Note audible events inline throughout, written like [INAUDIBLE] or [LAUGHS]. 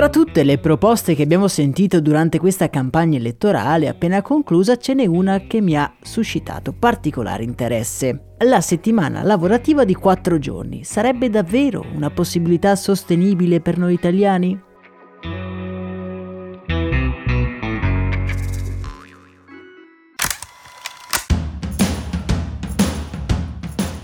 Tra tutte le proposte che abbiamo sentito durante questa campagna elettorale appena conclusa ce n'è una che mi ha suscitato particolare interesse. La settimana lavorativa di 4 giorni sarebbe davvero una possibilità sostenibile per noi italiani?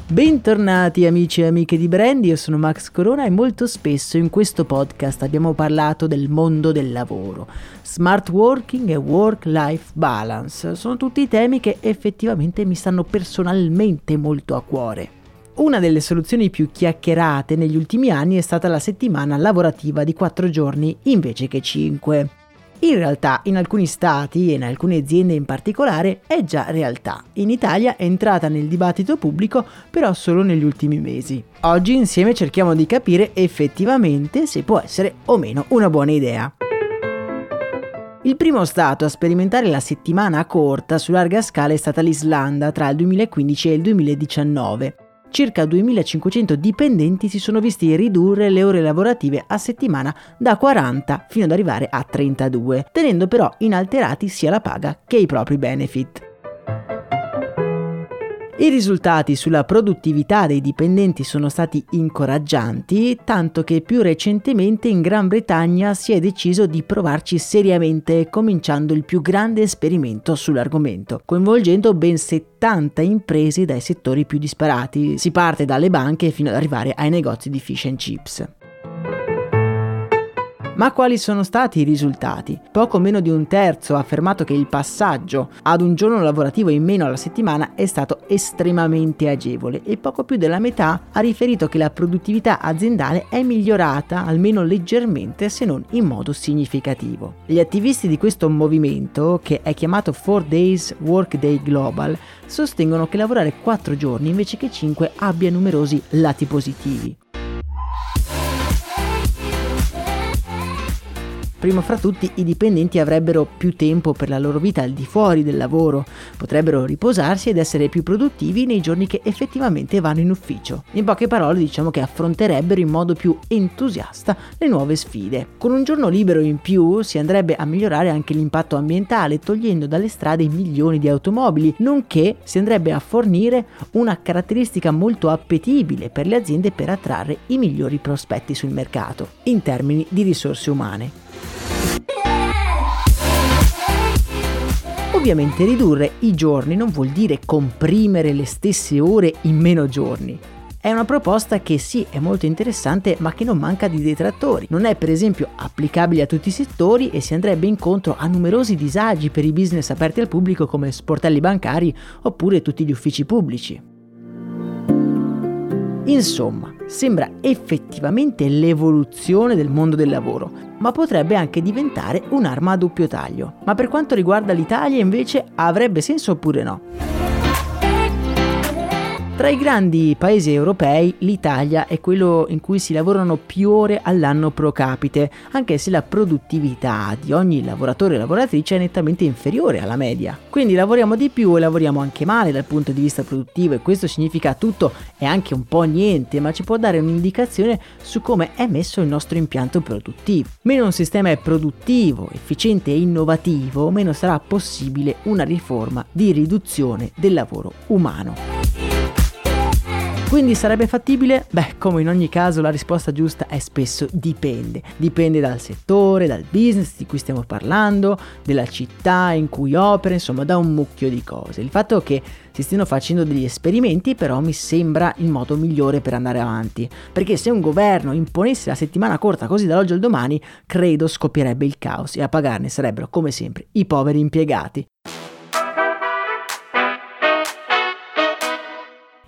Bentornati amici e amiche di Brand, io sono Max Corona e molto spesso in questo podcast abbiamo parlato del mondo del lavoro. Smart working e work-life balance sono tutti temi che effettivamente mi stanno personalmente molto a cuore. Una delle soluzioni più chiacchierate negli ultimi anni è stata la settimana lavorativa di 4 giorni invece che 5. In realtà in alcuni stati e in alcune aziende in particolare è già realtà. In Italia è entrata nel dibattito pubblico però solo negli ultimi mesi. Oggi insieme cerchiamo di capire effettivamente se può essere o meno una buona idea. Il primo stato a sperimentare la settimana corta su larga scala è stata l'Islanda tra il 2015 e il 2019 circa 2500 dipendenti si sono visti ridurre le ore lavorative a settimana da 40 fino ad arrivare a 32, tenendo però inalterati sia la paga che i propri benefit. I risultati sulla produttività dei dipendenti sono stati incoraggianti, tanto che più recentemente in Gran Bretagna si è deciso di provarci seriamente, cominciando il più grande esperimento sull'argomento, coinvolgendo ben 70 imprese dai settori più disparati. Si parte dalle banche fino ad arrivare ai negozi di fish and chips. Ma quali sono stati i risultati? Poco meno di un terzo ha affermato che il passaggio ad un giorno lavorativo in meno alla settimana è stato estremamente agevole e poco più della metà ha riferito che la produttività aziendale è migliorata almeno leggermente se non in modo significativo. Gli attivisti di questo movimento, che è chiamato 4 Days Workday Global, sostengono che lavorare 4 giorni invece che 5 abbia numerosi lati positivi. Primo fra tutti i dipendenti avrebbero più tempo per la loro vita al di fuori del lavoro, potrebbero riposarsi ed essere più produttivi nei giorni che effettivamente vanno in ufficio. In poche parole diciamo che affronterebbero in modo più entusiasta le nuove sfide. Con un giorno libero in più si andrebbe a migliorare anche l'impatto ambientale togliendo dalle strade milioni di automobili, nonché si andrebbe a fornire una caratteristica molto appetibile per le aziende per attrarre i migliori prospetti sul mercato in termini di risorse umane. Ovviamente ridurre i giorni non vuol dire comprimere le stesse ore in meno giorni. È una proposta che sì, è molto interessante, ma che non manca di detrattori. Non è per esempio applicabile a tutti i settori e si andrebbe incontro a numerosi disagi per i business aperti al pubblico come sportelli bancari oppure tutti gli uffici pubblici. Insomma, sembra effettivamente l'evoluzione del mondo del lavoro, ma potrebbe anche diventare un'arma a doppio taglio. Ma per quanto riguarda l'Italia invece avrebbe senso oppure no? Tra i grandi paesi europei l'Italia è quello in cui si lavorano più ore all'anno pro capite, anche se la produttività di ogni lavoratore e lavoratrice è nettamente inferiore alla media. Quindi lavoriamo di più e lavoriamo anche male dal punto di vista produttivo e questo significa tutto e anche un po' niente, ma ci può dare un'indicazione su come è messo il nostro impianto produttivo. Meno un sistema è produttivo, efficiente e innovativo, meno sarà possibile una riforma di riduzione del lavoro umano. Quindi sarebbe fattibile? Beh, come in ogni caso la risposta giusta è spesso dipende. Dipende dal settore, dal business di cui stiamo parlando, della città in cui opera, insomma da un mucchio di cose. Il fatto che si stiano facendo degli esperimenti però mi sembra il modo migliore per andare avanti, perché se un governo imponesse la settimana corta così dall'oggi al domani, credo scoppierebbe il caos e a pagarne sarebbero come sempre i poveri impiegati.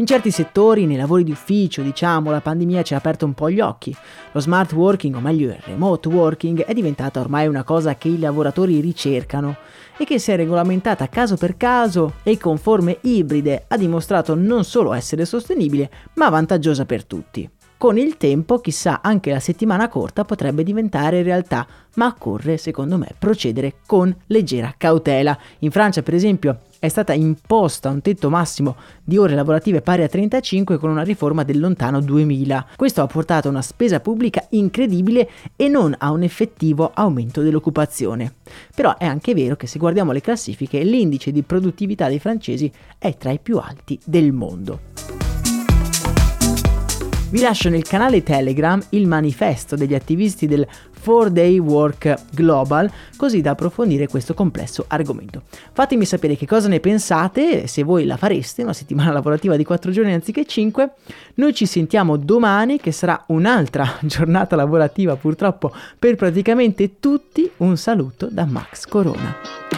In certi settori, nei lavori di ufficio, diciamo, la pandemia ci ha aperto un po' gli occhi. Lo smart working, o meglio il remote working, è diventata ormai una cosa che i lavoratori ricercano e che se regolamentata caso per caso e con forme ibride ha dimostrato non solo essere sostenibile, ma vantaggiosa per tutti. Con il tempo, chissà, anche la settimana corta potrebbe diventare realtà, ma occorre, secondo me, procedere con leggera cautela. In Francia, per esempio, è stata imposta un tetto massimo di ore lavorative pari a 35 con una riforma del lontano 2000. Questo ha portato a una spesa pubblica incredibile e non a un effettivo aumento dell'occupazione. Però è anche vero che se guardiamo le classifiche l'indice di produttività dei francesi è tra i più alti del mondo. Vi lascio nel canale Telegram il manifesto degli attivisti del 4-Day Work Global, così da approfondire questo complesso argomento. Fatemi sapere che cosa ne pensate, se voi la fareste, una settimana [LAUGHS] lavorativa di 4 giorni anziché 5. Noi ci sentiamo domani, che sarà un'altra [LAUGHS] giornata lavorativa purtroppo per praticamente tutti. Un saluto da Max Corona.